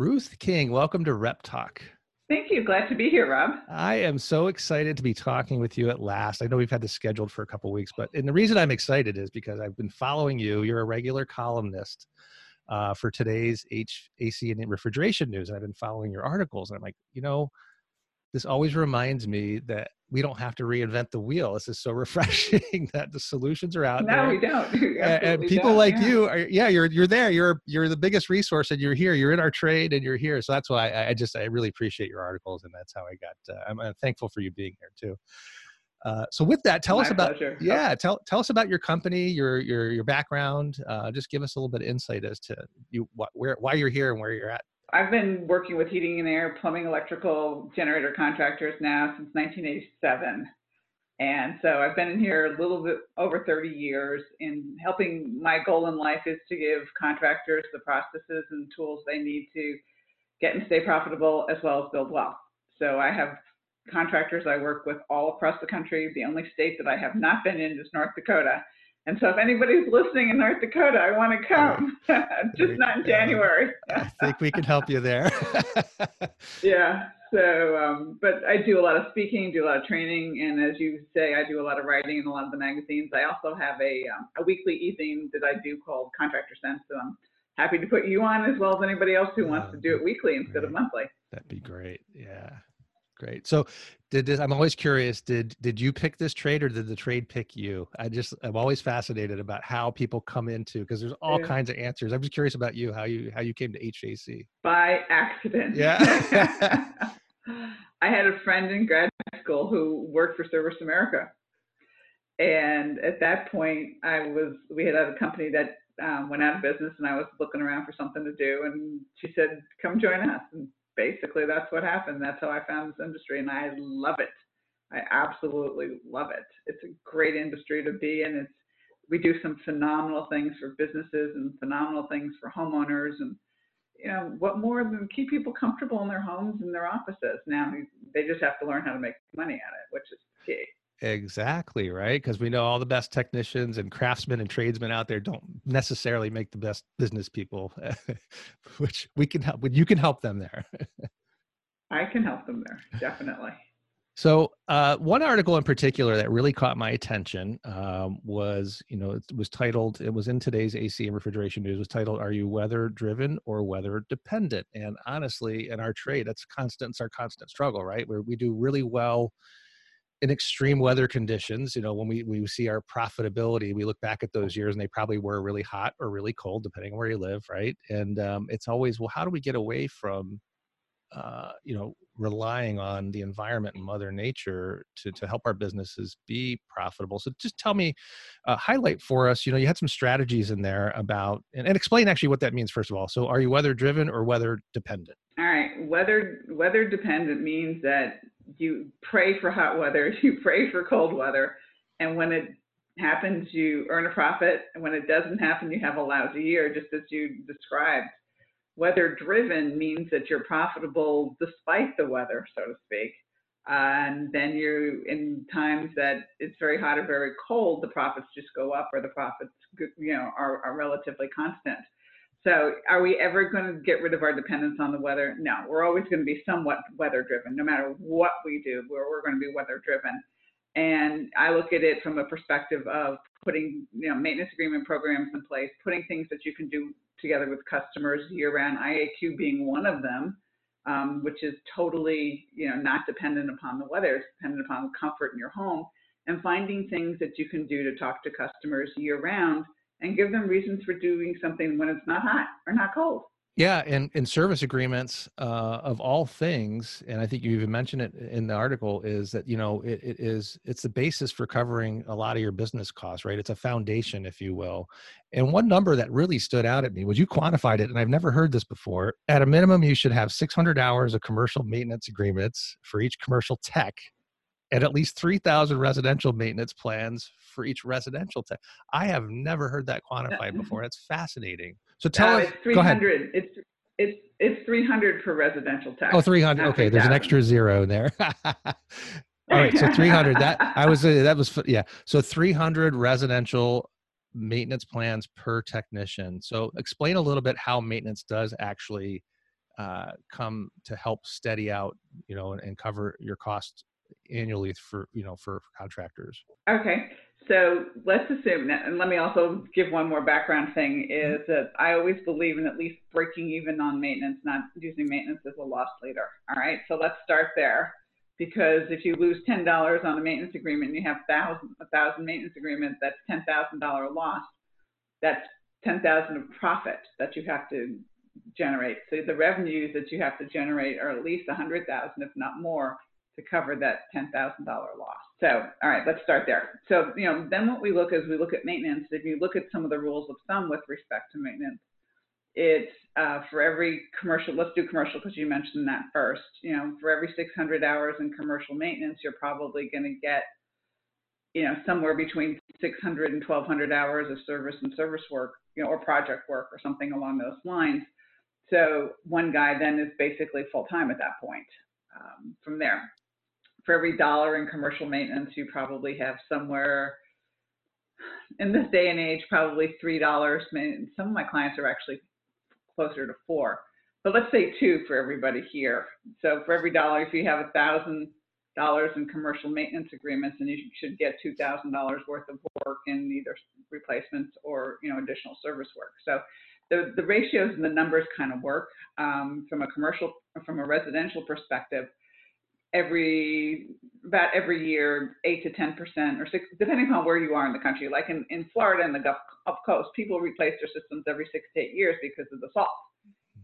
Ruth King, welcome to Rep Talk. Thank you. Glad to be here, Rob. I am so excited to be talking with you at last. I know we've had this scheduled for a couple weeks, but and the reason I'm excited is because I've been following you. You're a regular columnist uh, for today's HVAC and refrigeration news, and I've been following your articles. And I'm like, you know, this always reminds me that we don't have to reinvent the wheel. This is so refreshing that the solutions are out no, there. we don't. and people don't, like yeah. you are, yeah, you're you're there. You're you're the biggest resource, and you're here. You're in our trade, and you're here. So that's why I, I just I really appreciate your articles, and that's how I got. Uh, I'm, I'm thankful for you being here too. Uh, so with that, tell My us about pleasure. yeah, tell tell us about your company, your your your background. Uh, just give us a little bit of insight as to you what where why you're here and where you're at. I've been working with heating and air, plumbing, electrical, generator contractors now since 1987. And so I've been in here a little bit over 30 years in helping. My goal in life is to give contractors the processes and tools they need to get and stay profitable as well as build wealth. So I have contractors I work with all across the country. The only state that I have not been in is North Dakota. And so if anybody's listening in North Dakota, I want to come, just not in January. I think we can help you there. yeah. So, um, but I do a lot of speaking, do a lot of training, and as you say, I do a lot of writing in a lot of the magazines. I also have a um, a weekly e-zine that I do called Contractor Cents So I'm happy to put you on as well as anybody else who wants to do it weekly instead of monthly. That'd be great. Yeah. Great. So did this I'm always curious, did did you pick this trade or did the trade pick you? I just I'm always fascinated about how people come into because there's all Yeah. kinds of answers. I'm just curious about you, how you how you came to HVAC. By accident. Yeah. I had a friend in grad school who worked for Service America. And at that point, I was, we had a company that um, went out of business and I was looking around for something to do. And she said, come join us. And basically, that's what happened. That's how I found this industry. And I love it. I absolutely love it. It's a great industry to be in. It's, we do some phenomenal things for businesses and phenomenal things for homeowners. And, you know, what more than keep people comfortable in their homes and their offices? Now, they just have to learn how to make money at it, which is key. Exactly, right? Because we know all the best technicians and craftsmen and tradesmen out there don't necessarily make the best business people, which we can help, but you can help them there. I can help them there, definitely. So, uh, one article in particular that really caught my attention um, was, you know, it was titled, it was in today's AC and refrigeration news, was titled, Are you weather driven or weather dependent? And honestly, in our trade, that's constant, it's our constant struggle, right? Where we do really well in extreme weather conditions. You know, when we, we see our profitability, we look back at those years and they probably were really hot or really cold, depending on where you live, right? And um, it's always, well, how do we get away from uh, you know, relying on the environment and Mother Nature to to help our businesses be profitable. So just tell me, uh, highlight for us. You know, you had some strategies in there about, and, and explain actually what that means first of all. So, are you weather driven or weather dependent? All right, weather weather dependent means that you pray for hot weather, you pray for cold weather, and when it happens, you earn a profit, and when it doesn't happen, you have a lousy year, just as you described. Weather driven means that you're profitable despite the weather, so to speak. Uh, and then you, in times that it's very hot or very cold, the profits just go up, or the profits, you know, are, are relatively constant. So, are we ever going to get rid of our dependence on the weather? No, we're always going to be somewhat weather driven. No matter what we do, we're, we're going to be weather driven. And I look at it from a perspective of putting, you know, maintenance agreement programs in place, putting things that you can do together with customers year round, IAQ being one of them, um, which is totally, you know, not dependent upon the weather, it's dependent upon comfort in your home, and finding things that you can do to talk to customers year round and give them reasons for doing something when it's not hot or not cold. Yeah, and and service agreements uh, of all things, and I think you even mentioned it in the article, is that you know it, it is it's the basis for covering a lot of your business costs, right? It's a foundation, if you will. And one number that really stood out at me was you quantified it, and I've never heard this before. At a minimum, you should have 600 hours of commercial maintenance agreements for each commercial tech, and at least 3,000 residential maintenance plans for each residential tech. I have never heard that quantified before. That's fascinating. So tell Uh, us. it's Go ahead. 300. It's it's it's 300 per residential tax. Oh, 300. not Okay, there's an extra zero in there. All right, so 300. That I was uh, that was yeah. So 300 residential maintenance plans per technician. So explain a little bit how maintenance does actually uh, come to help steady out, you know, and, and cover your costs annually for you know for contractors? Okay, so let's assume that, and let me also give one more background thing Mm-hmm. is that I always believe in at least breaking even on maintenance, not using maintenance as a loss leader. All right, so let's start there. Because if you lose ten dollars on a maintenance agreement and you have thousand a thousand maintenance agreements, that's ten thousand dollar loss. That's ten thousand of profit that you have to generate. So the revenues that you have to generate are at least a hundred thousand, if not more, to cover that ten thousand dollar loss. So, all right, let's start there. So, you know, then what we look is we look at maintenance. If you look at some of the rules of thumb with respect to maintenance, it's uh, for every commercial. Let's do commercial because you mentioned that first. You know, for every 600 hours in commercial maintenance, you're probably going to get, you know, somewhere between 600 and 1200 hours of service and service work, you know, or project work or something along those lines. So one guy then is basically full time at that point. Um, from there, for every dollar in commercial maintenance, you probably have somewhere in this day and age, probably three dollars. Some of my clients are actually closer to four, but let's say two for everybody here. So for every dollar, if you have a thousand dollars in commercial maintenance agreements, and you should get two thousand dollars worth of work in either replacements or you know additional service work. So the, the ratios and the numbers kind of work um, from a commercial from a residential perspective every about every year eight to ten percent or six depending on where you are in the country. Like in, in florida and the gulf, gulf coast people replace their systems every six to eight years because of the salt.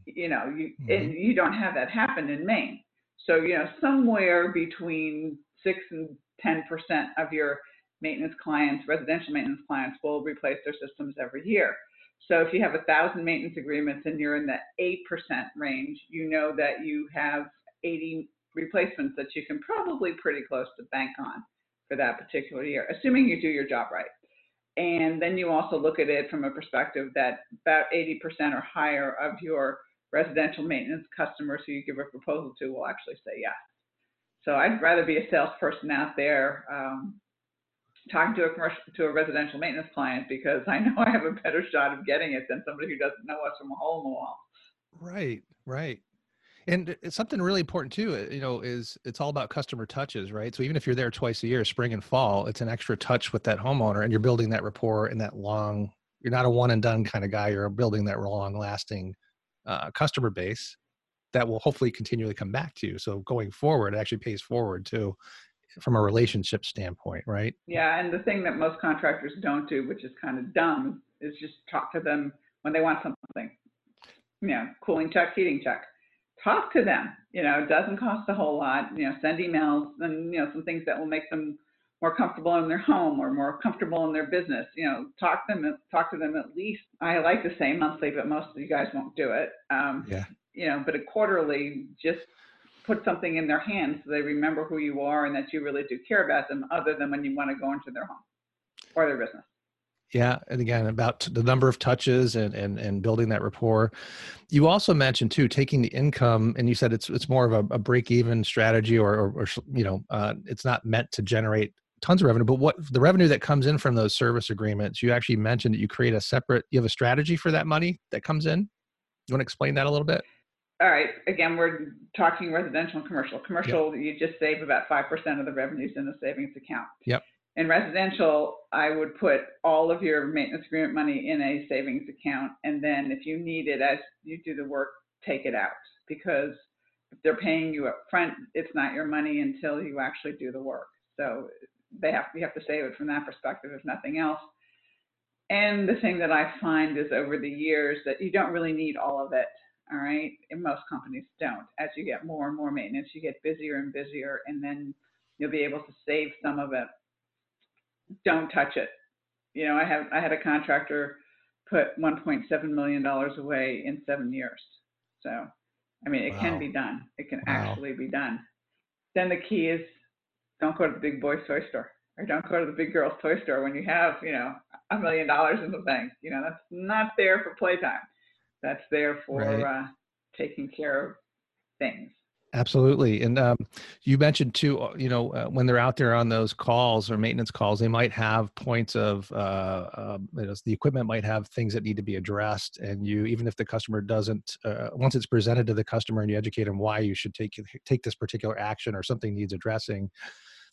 You know you mm-hmm. and you don't have that happen in maine. So you know somewhere between six and ten percent of your maintenance clients residential maintenance clients will replace their systems every year so if you have a thousand maintenance agreements and you're in the eight percent range you know that you have 80 replacements that you can probably pretty close to bank on for that particular year, assuming you do your job right. And then you also look at it from a perspective that about 80% or higher of your residential maintenance customers who you give a proposal to will actually say yes. So I'd rather be a salesperson out there um, talking to a commercial to a residential maintenance client because I know I have a better shot of getting it than somebody who doesn't know us from a hole in the wall. Right, right. And something really important too you know is it's all about customer touches right? So even if you're there twice a year spring and fall it's an extra touch with that homeowner and you're building that rapport and that long you're not a one and done kind of guy you're building that long lasting uh, customer base that will hopefully continually come back to you. So going forward it actually pays forward too from a relationship standpoint right yeah and the thing that most contractors don't do which is kind of dumb is just talk to them when they want something you know cooling check heating check talk to them. You know, it doesn't cost a whole lot. You know, send emails and you know some things that will make them more comfortable in their home or more comfortable in their business. You know, talk them talk to them at least. I like to say monthly, but most of you guys won't do it. Um, yeah. You know, but a quarterly, just put something in their hands so they remember who you are and that you really do care about them, other than when you want to go into their home or their business. Yeah, and again about the number of touches and and and building that rapport. You also mentioned too taking the income, and you said it's it's more of a, a break even strategy, or, or, or you know, uh, it's not meant to generate tons of revenue. But what the revenue that comes in from those service agreements, you actually mentioned that you create a separate. You have a strategy for that money that comes in. You want to explain that a little bit? All right. Again, we're talking residential and commercial. Commercial, yep. you just save about five percent of the revenues in the savings account. Yep in residential, I would put all of your maintenance agreement money in a savings account, and then if you need it as you do the work, take it out because if they're paying you up front, it's not your money until you actually do the work. So they have you have to save it from that perspective, if nothing else. And the thing that I find is over the years that you don't really need all of it. All right, and most companies don't. As you get more and more maintenance, you get busier and busier, and then you'll be able to save some of it don't touch it. You know, I have I had a contractor put 1.7 million dollars away in seven years. So, I mean, it wow. can be done. It can wow. actually be done. Then the key is don't go to the big boys toy store or don't go to the big girls toy store when you have you know a million dollars in the bank. You know, that's not there for playtime. That's there for right. uh, taking care of things. Absolutely. And um, you mentioned too, uh, you know, uh, when they're out there on those calls or maintenance calls, they might have points of, uh, uh, you know, the equipment might have things that need to be addressed. And you, even if the customer doesn't, uh, once it's presented to the customer and you educate them why you should take, take this particular action or something needs addressing,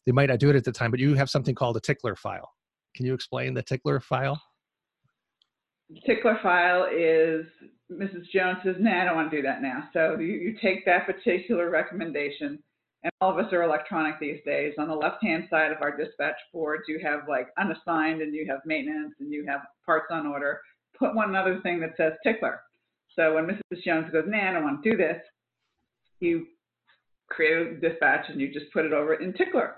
they might not do it at the time, but you have something called a tickler file. Can you explain the tickler file? Tickler file is Mrs. Jones says, nah, I don't want to do that now. So you, you take that particular recommendation, and all of us are electronic these days. On the left-hand side of our dispatch boards, you have like unassigned, and you have maintenance, and you have parts on order. Put one other thing that says tickler. So when Mrs. Jones goes, nah, I don't want to do this, you create a dispatch and you just put it over in tickler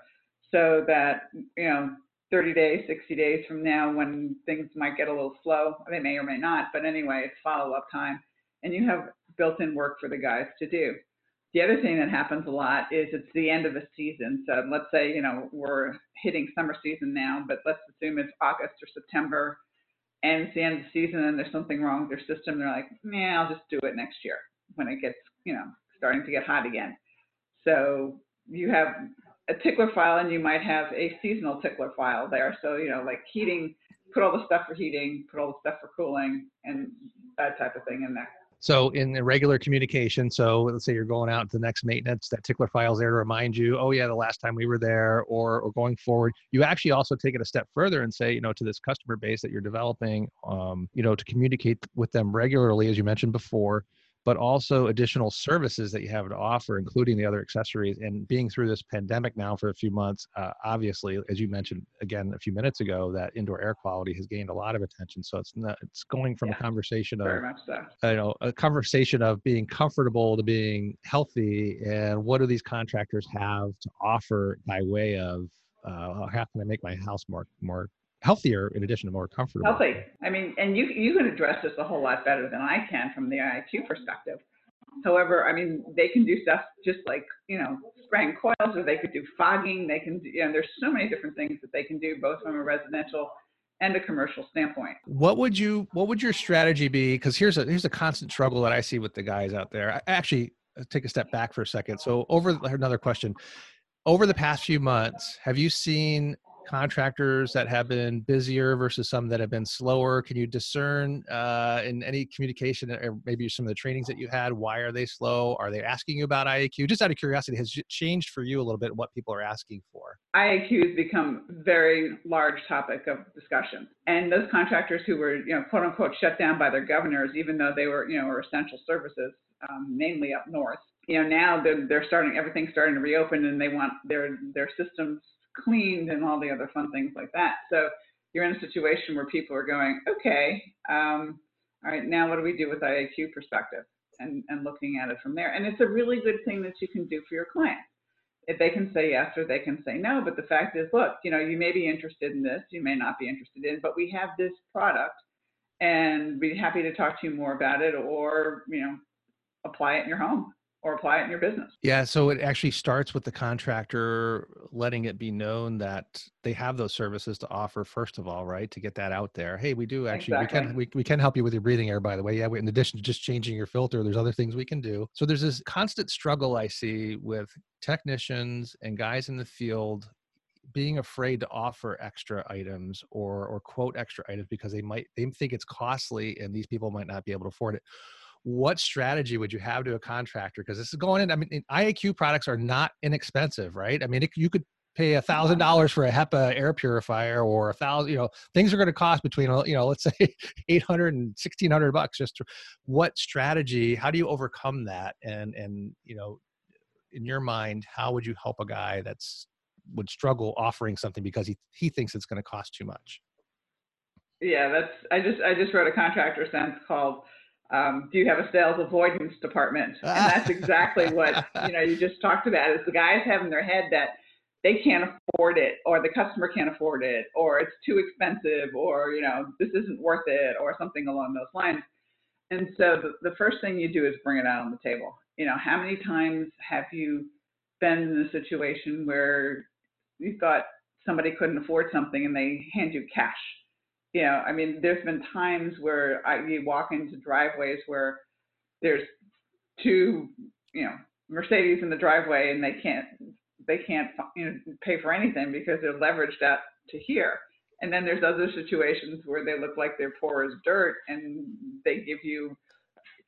so that, you know, 30 days, 60 days from now when things might get a little slow. They may or may not, but anyway, it's follow up time. And you have built in work for the guys to do. The other thing that happens a lot is it's the end of a season. So let's say, you know, we're hitting summer season now, but let's assume it's August or September and it's the end of the season and there's something wrong with their system. They're like, nah, I'll just do it next year when it gets, you know, starting to get hot again. So you have a tickler file and you might have a seasonal tickler file there. So, you know, like heating, put all the stuff for heating, put all the stuff for cooling and that type of thing in there. So in the regular communication, so let's say you're going out to the next maintenance, that tickler file is there to remind you, oh yeah, the last time we were there, or or going forward. You actually also take it a step further and say, you know, to this customer base that you're developing, um, you know, to communicate with them regularly, as you mentioned before, but also additional services that you have to offer, including the other accessories. And being through this pandemic now for a few months, uh, obviously, as you mentioned again a few minutes ago, that indoor air quality has gained a lot of attention. So it's not, it's going from yeah, a conversation of so. you know a conversation of being comfortable to being healthy, and what do these contractors have to offer by way of uh, how can I make my house more more healthier in addition to more comfortable. Healthy. I mean, and you you can address this a whole lot better than I can from the IAQ perspective. However, I mean, they can do stuff just like you know spraying coils, or they could do fogging. They can, do, you know, there's so many different things that they can do, both from a residential and a commercial standpoint. What would you What would your strategy be? Because here's a here's a constant struggle that I see with the guys out there. I actually uh, take a step back for a second. So over another question. Over the past few months, have you seen contractors that have been busier versus some that have been slower? Can you discern uh, in any communication or maybe some of the trainings that you had? Why are they slow? Are they asking you about IAQ? Just out of curiosity, has it changed for you a little bit what people are asking for? IAQ has become very large topic of discussion, and those contractors who were you know quote unquote shut down by their governors, even though they were you know were essential services, um, mainly up north. You know now they're, they're starting everything's starting to reopen, and they want their their systems cleaned and all the other fun things like that. So you're in a situation where people are going, okay, um, all right, now what do we do with IAQ perspective? And, and looking at it from there. And it's a really good thing that you can do for your clients. If they can say yes or they can say no, but the fact is, look, you know, you may be interested in this, you may not be interested in, but we have this product and we'd be happy to talk to you more about it or, you know, apply it in your home or apply it in your business. Yeah, so it actually starts with the contractor letting it be known that they have those services to offer first of all, right? To get that out there. Hey, we do actually exactly. we can we, we can help you with your breathing air by the way. Yeah, in addition to just changing your filter, there's other things we can do. So there's this constant struggle I see with technicians and guys in the field being afraid to offer extra items or or quote extra items because they might they think it's costly and these people might not be able to afford it what strategy would you have to a contractor? Because this is going in. I mean, IAQ products are not inexpensive, right? I mean, it, you could pay a thousand mm-hmm. dollars for a HEPA air purifier or a thousand, you know, things are going to cost between, you know, let's say 800 and 1600 bucks. Just to, what strategy, how do you overcome that? And, and, you know, in your mind, how would you help a guy that's would struggle offering something because he, he thinks it's going to cost too much? Yeah, that's, I just, I just wrote a contractor cents called um, do you have a sales avoidance department? And that's exactly what you know you just talked about is the guys have in their head that they can't afford it or the customer can't afford it or it's too expensive or you know this isn't worth it or something along those lines. And so the, the first thing you do is bring it out on the table. You know, how many times have you been in a situation where you thought somebody couldn't afford something and they hand you cash? You know, I mean, there's been times where I, you walk into driveways where there's two, you know, Mercedes in the driveway and they can't they can't you know pay for anything because they're leveraged out to here. And then there's other situations where they look like they're poor as dirt and they give you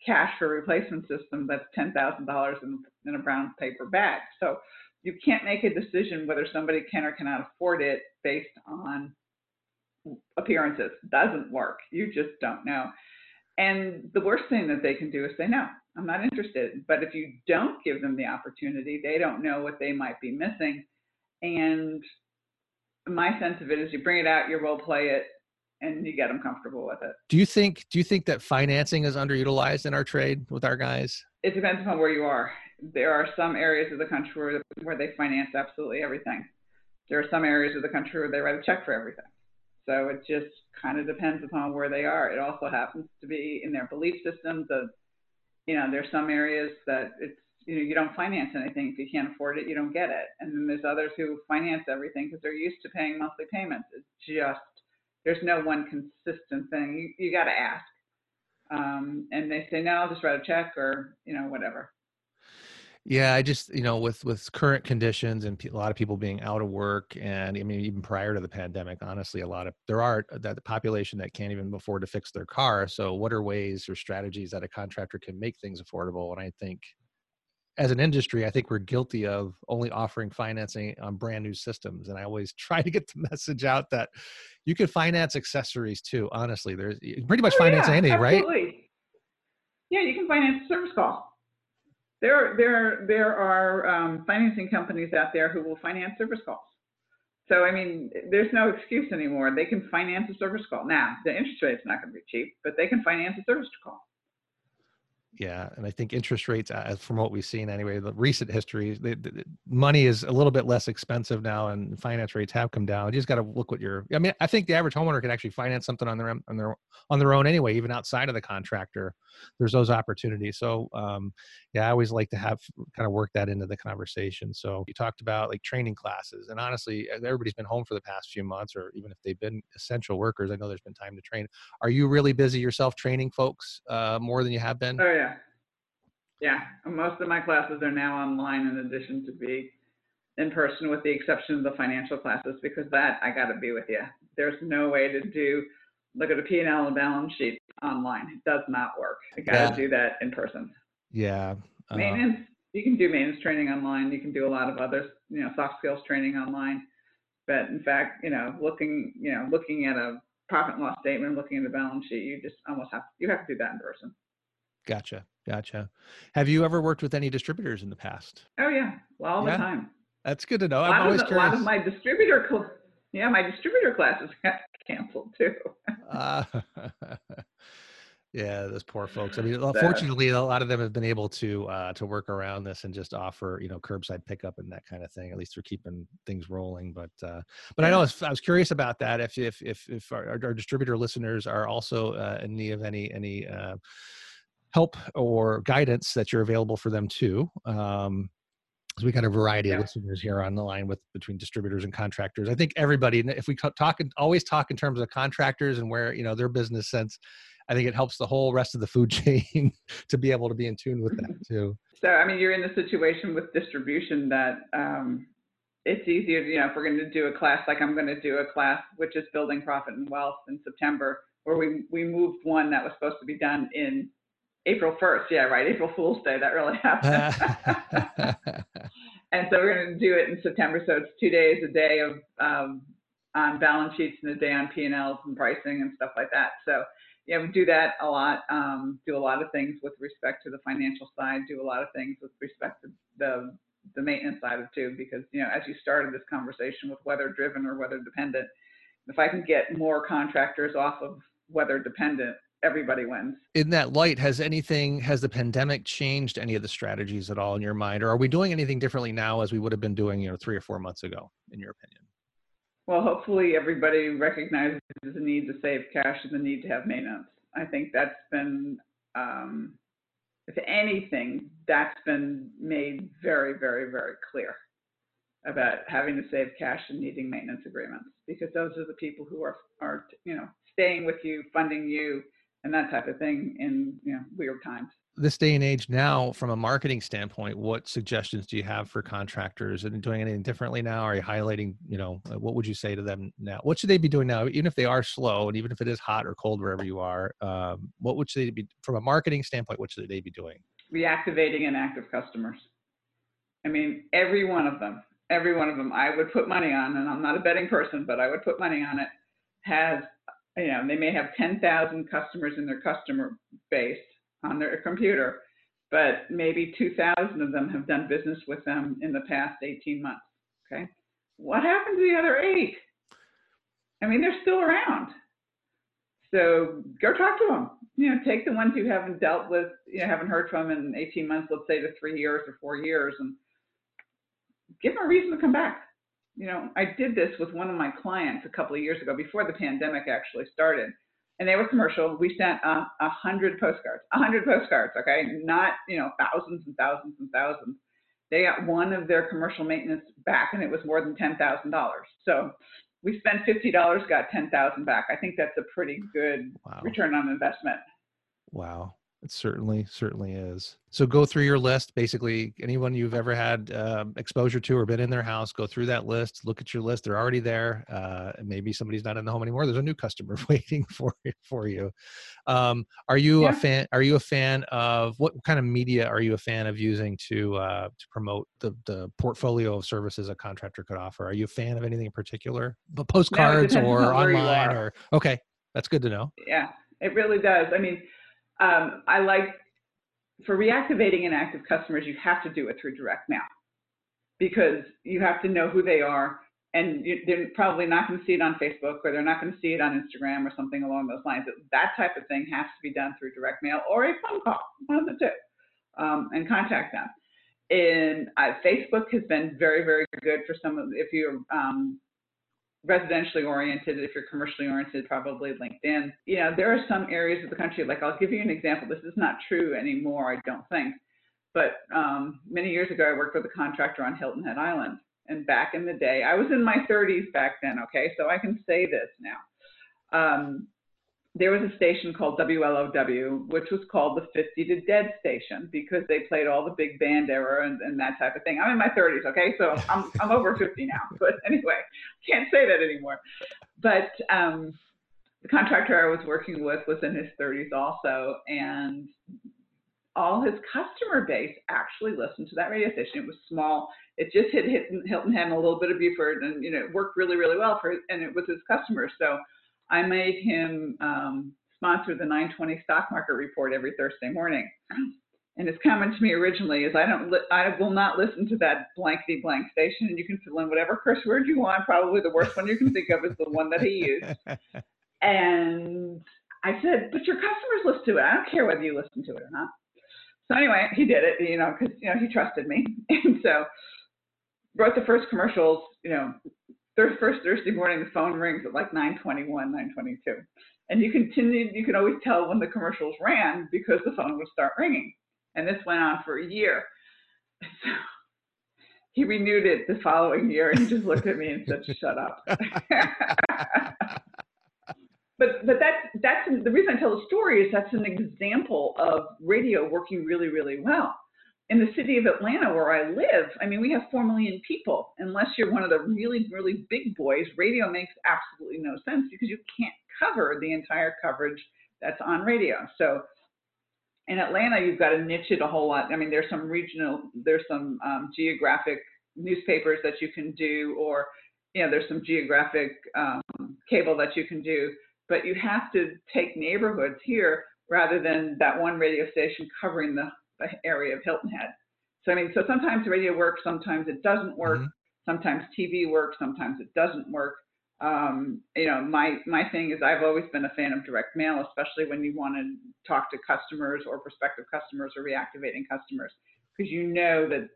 cash for replacement system that's ten thousand dollars in a brown paper bag. So you can't make a decision whether somebody can or cannot afford it based on appearances. Doesn't work. You just don't know. And the worst thing that they can do is say no. I'm not interested. But if you don't give them the opportunity, they don't know what they might be missing. And my sense of it is you bring it out, you role play it, and you get them comfortable with it. Do you think do you think that financing is underutilized in our trade with our guys? It depends upon where you are. There are some areas of the country where, where they finance absolutely everything. There are some areas of the country where they write a check for everything. So it just kind of depends upon where they are. It also happens to be in their belief systems of you know, there's some areas that it's, you know, you don't finance anything. If you can't afford it, you don't get it. And then there's others who finance everything because they're used to paying monthly payments. It's just, there's no one consistent thing. You, you got to ask. Um, and they say, no, I'll just write a check or, you know, whatever. Yeah, I just you know with with current conditions and a lot of people being out of work, and I mean even prior to the pandemic, honestly, a lot of there are uh, that the population that can't even afford to fix their car. So, what are ways or strategies that a contractor can make things affordable? And I think, as an industry, I think we're guilty of only offering financing on brand new systems. And I always try to get the message out that you can finance accessories too. Honestly, there's pretty much oh, finance yeah, anything, right? Yeah, you can finance service call. There, there, there are um, financing companies out there who will finance service calls. So I mean, there's no excuse anymore. They can finance a service call. Now, the interest rate's not going to be cheap, but they can finance a service call. Yeah, and I think interest rates, uh, from what we've seen anyway, the recent history, the, the, money is a little bit less expensive now, and finance rates have come down. You just got to look what your. I mean, I think the average homeowner can actually finance something on their on their on their own anyway, even outside of the contractor. There's those opportunities. So, um, yeah, I always like to have kind of work that into the conversation. So you talked about like training classes, and honestly, everybody's been home for the past few months, or even if they've been essential workers, I know there's been time to train. Are you really busy yourself training folks uh, more than you have been? Yeah yeah, most of my classes are now online in addition to be in person with the exception of the financial classes because that I got to be with you. There's no way to do look at a P&L and balance sheet online. It does not work. I got to yeah. do that in person. Yeah. Uh, maintenance, you can do maintenance training online. You can do a lot of other, you know, soft skills training online. But in fact, you know, looking, you know, looking at a profit and loss statement, looking at a balance sheet, you just almost have you have to do that in person. Gotcha. Gotcha. Have you ever worked with any distributors in the past? Oh yeah, well, all yeah. the time. That's good to know. I'm always curious. A lot of my distributor, cl- yeah, my distributor classes got canceled too. uh, yeah, those poor folks. I mean, fortunately, a lot of them have been able to uh, to work around this and just offer, you know, curbside pickup and that kind of thing. At least they're keeping things rolling. But uh, but yeah. I know I was, I was, curious about that. If if if if our, our distributor listeners are also uh, in need of any any uh, help or guidance that you're available for them too. Um, because we got a variety yeah. of listeners here on the line with between distributors and contractors. I think everybody, if we talk, and always talk in terms of contractors and where you know their business sense, I think it helps the whole rest of the food chain to be able to be in tune with that too. So, I mean, you're in the situation with distribution that um, it's easier. You know, if we're going to do a class like I'm going to do a class, which is building profit and wealth in September, where we we moved one that was supposed to be done in April 1st. Yeah, right. April Fool's Day. That really happened. and so we're going to do it in September. So it's two days, a day of um, on balance sheets and a day on P&Ls and pricing and stuff like that. So yeah, we do that a lot. Um, do a lot of things with respect to the financial side. Do a lot of things with respect to the the maintenance side of too. Because you know, as you started this conversation with weather driven or weather dependent, if I can get more contractors off of weather dependent everybody wins. In that light, has anything, has the pandemic changed any of the strategies at all in your mind? Or are we doing anything differently now as we would have been doing, you know, three or four months ago, in your opinion? Well, hopefully everybody recognizes the need to save cash and the need to have maintenance. I think that's been, um, if anything, that's been made very, very, very clear about having to save cash and needing maintenance agreements because those are the people who are, are you know, staying with you, funding you, and that type of thing in you know weird times. this day and age now, from a marketing standpoint, what suggestions do you have for contractors and doing anything differently now? Are you highlighting, you know, uh, what would you say to them now? What should they be doing now, even if they are slow and even if it is hot or cold wherever you are? Um, what would they be from a marketing standpoint? What should they be doing? Reactivating inactive customers. I mean, every one of them, every one of them, I would put money on, and I'm not a betting person, but I would put money on it. Has you know, they may have 10,000 customers in their customer base on their computer, but maybe 2,000 of them have done business with them in the past 18 months. Okay. What happened to the other eight? I mean, they're still around. So go talk to them. You know, take the ones you haven't dealt with, you know, haven't heard from in 18 months, let's say to three years or four years, and give them a reason to come back you know, I did this with one of my clients a couple of years ago before the pandemic actually started. And they were commercial. We sent a uh, hundred postcards, a hundred postcards, okay? Not, you know, thousands and thousands and thousands. They got one of their commercial maintenance back and it was more than $10,000. So we spent $50, got 10,000 back. I think that's a pretty good wow. return on investment. Wow. It certainly, certainly is. So go through your list. Basically, anyone you've ever had uh, exposure to or been in their house, go through that list. Look at your list; they're already there. Uh, maybe somebody's not in the home anymore. There's a new customer waiting for for you. Um, are you yeah. a fan? Are you a fan of what kind of media are you a fan of using to uh, to promote the the portfolio of services a contractor could offer? Are you a fan of anything in particular? But postcards no, or online or okay, that's good to know. Yeah, it really does. I mean um, I like for reactivating inactive customers, you have to do it through direct mail because you have to know who they are and you, they're probably not going to see it on Facebook or they're not going to see it on Instagram or something along those lines. That type of thing has to be done through direct mail or a phone call, one of the two, um, and contact them. And uh, Facebook has been very, very good for some of if you're um, residentially oriented, if you're commercially oriented, probably LinkedIn. You know, there are some areas of the country, like I'll give you an example. This is not true anymore, I don't think. But um, many years ago, I worked with a contractor on Hilton Head Island. And back in the day, I was in my 30s back then, okay? So I can say this now. Um, there was a station called WLOW, which was called the 50 to Dead station because they played all the big band era and, and that type of thing. I'm in my 30s, okay, so I'm I'm over 50 now. But anyway, can't say that anymore. But um, the contractor I was working with was in his 30s also, and all his customer base actually listened to that radio station. It was small. It just hit, hit Hilton Head and a little bit of Beaufort, and you know it worked really really well for and it was his customers. So I made him um, sponsor the 920 stock market report every Thursday morning. And his comment to me originally is, I don't, li- I will not listen to that blankety blank station, and you can fill in whatever curse word you want. Probably the worst one you can think of is the one that he used. and I said, but your customers listen to it. I don't care whether you listen to it or not. So anyway, he did it, you know, because you know he trusted me, and so wrote the first commercials, you know, first Thursday morning, the phone rings at like 9:21, 9:22, and you continue. You can always tell when the commercials ran because the phone would start ringing, and this went on for a year. So he renewed it the following year, and he just looked at me and said, "Shut up." but but that's that's the reason I tell the story is that's an example of radio working really really well in the city of Atlanta where I live, I mean, we have 4 million people. Unless you're one of the really, really big boys, radio makes absolutely no sense because you can't cover the entire coverage that's on radio. So in Atlanta, you've got to niche it a whole lot. I mean, there's some regional, there's some um, geographic newspapers that you can do, or, you know, there's some geographic um, cable that you can do. But you have to take neighborhoods here rather than that one radio station covering the area of Hilton Head. So I mean, so sometimes radio works, sometimes it doesn't work. Mm-hmm. Sometimes TV works, sometimes it doesn't work. Um, you know, my my thing is I've always been a fan of direct mail, especially when you want to talk to customers or prospective customers or reactivating customers, because you know that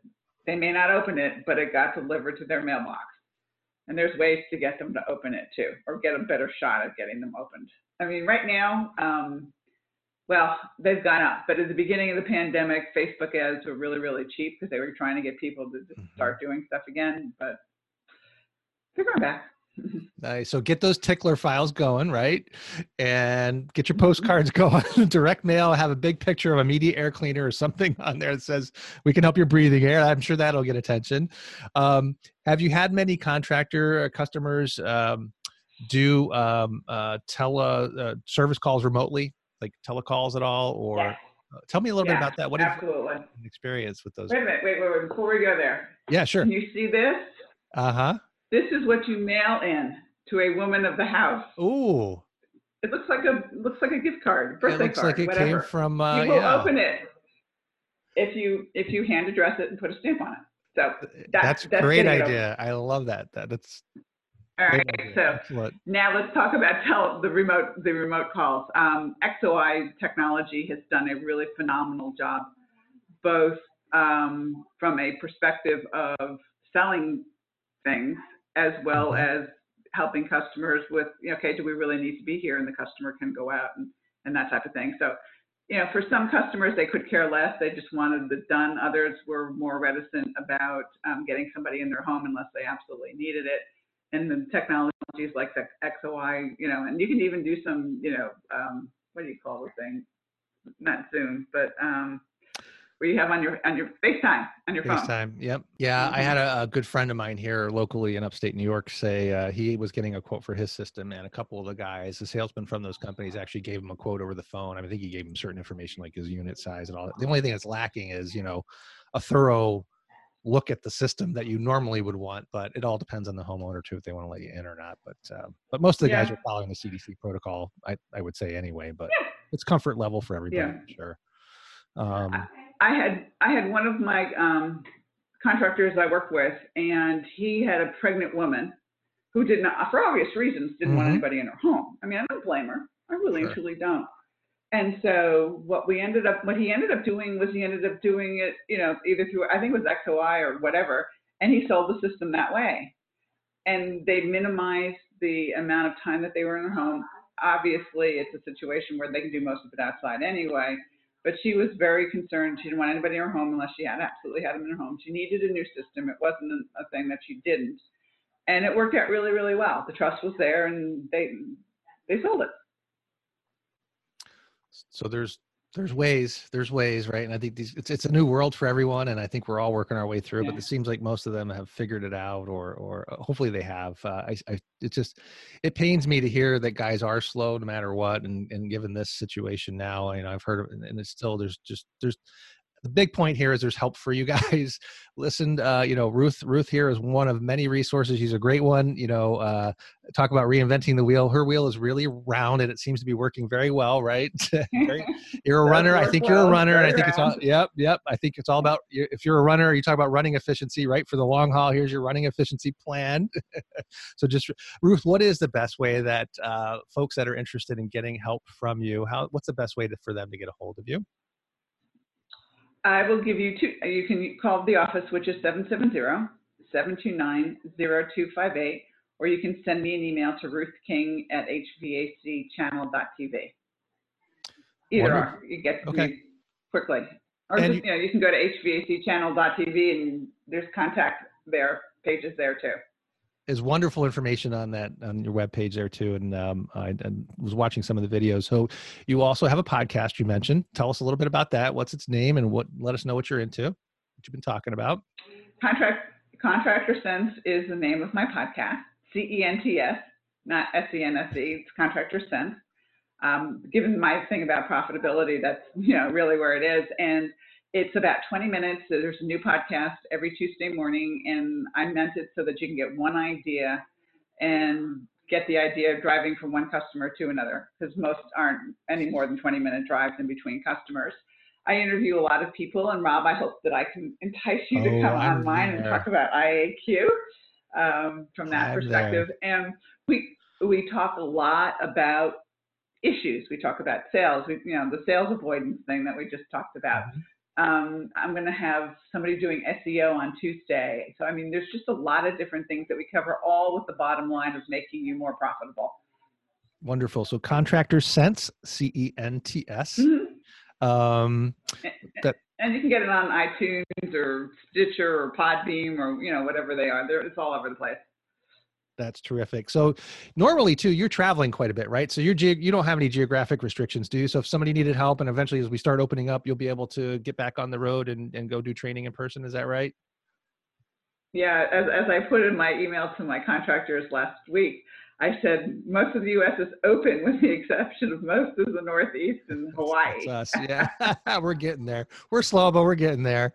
they may not open it, but it got delivered to their mailbox. And there's ways to get them to open it too, or get a better shot at getting them opened. I mean, right now, um, well, they've gone up, but at the beginning of the pandemic, Facebook ads were really, really cheap because they were trying to get people to mm-hmm. start doing stuff again. But they're going back. Nice. So get those tickler files going, right? And get your Mm-hmm. postcards going. Direct mail, have a big picture of a media air cleaner or something on there that says we can help your breathing air. I'm sure that'll get attention. Um, have you had many contractor uh, customers um, do um, uh, tele uh, service calls remotely, like telecalls at all? Or Yes, uh, tell me a little Yeah, bit about that. What absolutely. you experience with those? Wait a minute, wait, wait, wait, before we go there, Yeah, sure. can you see this? Uh huh. This is what you mail in to a woman of the house. Ooh, It looks like a looks like a gift card, birthday it looks card, like it whatever. came from. Uh, you will yeah. open it if you if you hand address it and put a stamp on it. So That's, that's a great idea. I love that. That that's all right. So Excellent. now let's talk about the remote the remote calls. Um, XOI technology has done a really phenomenal job, both um, from a perspective of selling things as well Mhm. as helping customers with, okay, do we really need to be here? And the customer can go out and, and that type of thing. So, you know, for some customers, they could care less. They just wanted the done. Others were more reticent about um, getting somebody in their home unless they absolutely needed it. And the technologies like the XOI, you know, and you can even do some, you know, um, what do you call the thing? Not Zoom, but um, where you have on your on your FaceTime on your phone. FaceTime. Yep. Yeah, I had Mm-hmm. a, a good friend of mine here locally in upstate New York say uh, he was getting a quote for his system, and a couple of the guys, the salesman from those companies, actually gave him a quote over the phone. I, mean, I think he gave him certain information like his unit size and all. that. The only thing that's lacking is you know a thorough look at the system that you normally would want, but it all depends on the homeowner too if they want to let you in or not. But uh, but most of the guys Yeah. are following the CDC protocol. I I would say anyway, but it's comfort level for everybody. Yeah. I'm sure. Um, I had I had one of my um, contractors I work with, and he had a pregnant woman who did not, for obvious reasons, didn't want Mhm. anybody in her home. I mean, I don't blame her. I really and truly don't. And so what we ended up, what he ended up doing was he ended up doing it, you know, either through I think it was XOI or whatever, and he sold the system that way. And they minimized the amount of time that they were in their home. Obviously, it's a situation where they can do most of it outside anyway but she was very concerned. She didn't want anybody in her home unless she had absolutely had them in her home. She needed a new system. It wasn't a, thing that she didn't, and it worked out really, really well. The trust was there, and they they sold it. So there's there's ways there's ways right? And i think these it's, it's a new world for everyone and i think we're all working our way through it but it seems like most of them have figured it out or or uh, hopefully they have. Uh, I, I it just it pains me to hear that guys are slow no matter what and and given this situation now you know i've heard of and it's still there's just there's the big point here is there's help for you guys listen uh you know ruth ruth here is one of many resources she's a great one you know uh talk about reinventing the wheel her wheel is really round and it seems to be working very well right Very- you're a runner. I think you're a well, runner. and I think it's all. Yep, yep. I think it's all about if you're a runner. You talk about running efficiency, right? For the long haul, here's your running efficiency plan. so, just Ruth, what is the best way that uh, folks that are interested in getting help from you? How? What's the best way to, for them to get a hold of you? I will give you two. You can call the office, which is 770-729-0258, or you can send me an email to Ruth King at hvacchannel.tv. Either Wonderful. or, you get to Okay. me quickly. Or And just, you, know, you can go to hvacchannel.tv and there's contact there, pages there too. There's wonderful information on that on your webpage there too, and um, I, I was watching some of the videos. So, you also have a podcast you mentioned. Tell us a little bit about that. What's its name, and what? Let us know what you're into. What you've been talking about. Contract Contractor Cents is the name of my podcast. C E N T S, not S E N S E. It's Contractor Cents. Um, given my thing about profitability, that's you know really where it is, and it's about 20 minutes. There's a new podcast every Tuesday morning, and I meant it so that you can get one idea and get the idea of driving from one customer to another, because most aren't any more than 20 minute drives in between customers. I interview a lot of people, and Rob, I hope that I can entice you to Oh, come I'm on mine and talk about IAQ um, from that I'm perspective. And we we talk a lot about issues. We talk about sales. We, you know, the sales avoidance thing that we just talked about. Mm-hmm. Um, I'm going to have somebody doing SEO on Tuesday. So I mean, there's just a lot of different things that we cover, all with the bottom line of making you more profitable. Wonderful. So, Contractor Cents, C E N T S. Mhm. Um, That- and you can get it on iTunes or Stitcher or Podbean or you know whatever they are. They're, it's all over the place. That's terrific. So normally too, you're traveling quite a bit, right? So you're ge- you don't have any geographic restrictions, do you? So if somebody needed help and eventually as we start opening up, you'll be able to get back on the road and, and go do training in person. Is that right? Yeah, as, as I put in my email to my contractors last week, I said most of the U.S. is open, with the exception of most of the Northeast and Hawaii. That's us, yeah. we're getting there. We're slow, but we're getting there.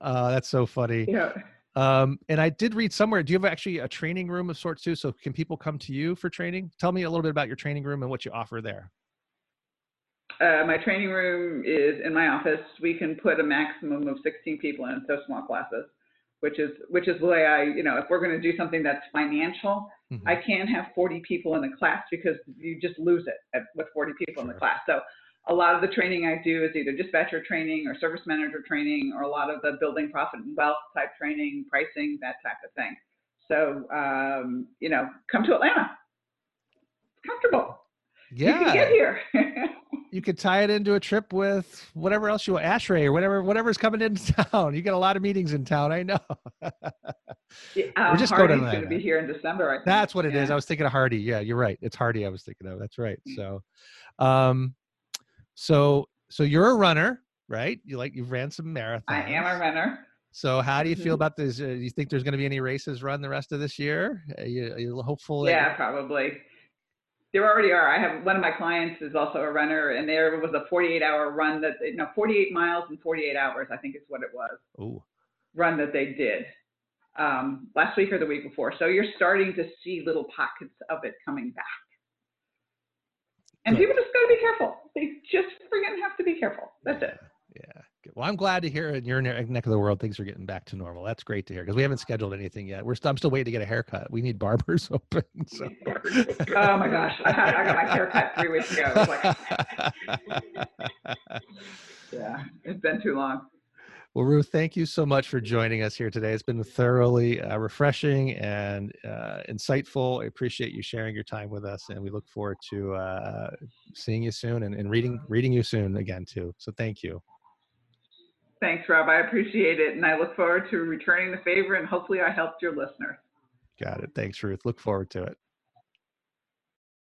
Uh, that's so funny. Yeah. Um, and I did read somewhere. Do you have actually a training room of sorts too? So can people come to you for training? Tell me a little bit about your training room and what you offer there. Uh, my training room is in my office. We can put a maximum of 16 people in so small classes, which is which is the way I, you know, if we're going to do something that's financial, mm-hmm. I can't have 40 people in the class because you just lose it at, with 40 people sure. in the class. So a lot of the training I do is either dispatcher training or service manager training or a lot of the building profit and wealth type training, pricing, that type of thing. So, um, you know, come to Atlanta. It's comfortable. Yeah. You can get here. you could tie it into a trip with whatever else you want, ASHRAE or whatever, whatever's coming into town. You get a lot of meetings in town. I know. yeah, uh, We're just HARDI's going to be here in December. That's what it yeah. is. I was thinking of HARDI. Yeah, you're right. It's HARDI I was thinking of. That's right. Mm. So, um, so so you're a runner, right? You like you've ran some marathons. I am a runner. So how do you feel mm-hmm. about this? Uh, do you think there's going to be any races run the rest of this year? Are you, are you hopeful? Yeah, probably. There already are. I have one of my clients is also a runner, and there was a 48 hour run that you know 48 miles in 48 hours. I think is what it was. Ooh. Run that they did um, last week or the week before. So you're starting to see little pockets of it coming back. And people just got to be careful. They just freaking have to be careful. That's it. Yeah. Well, I'm glad to hear in your neck of the world things are getting back to normal. That's great to hear because we haven't scheduled anything yet. We're st- I'm still waiting to get a haircut. We need barbers open. So. oh my gosh, I, had, I got my haircut three weeks ago. Like, yeah, it's been too long. Well, Ruth, thank you so much for joining us here today. It's been thoroughly uh, refreshing and uh, insightful. I appreciate you sharing your time with us, and we look forward to uh, seeing you soon and, and reading reading you soon again too. So, thank you. Thanks, Rob. I appreciate it, and I look forward to returning the favor. And hopefully, I helped your listeners. Got it. Thanks, Ruth. Look forward to it.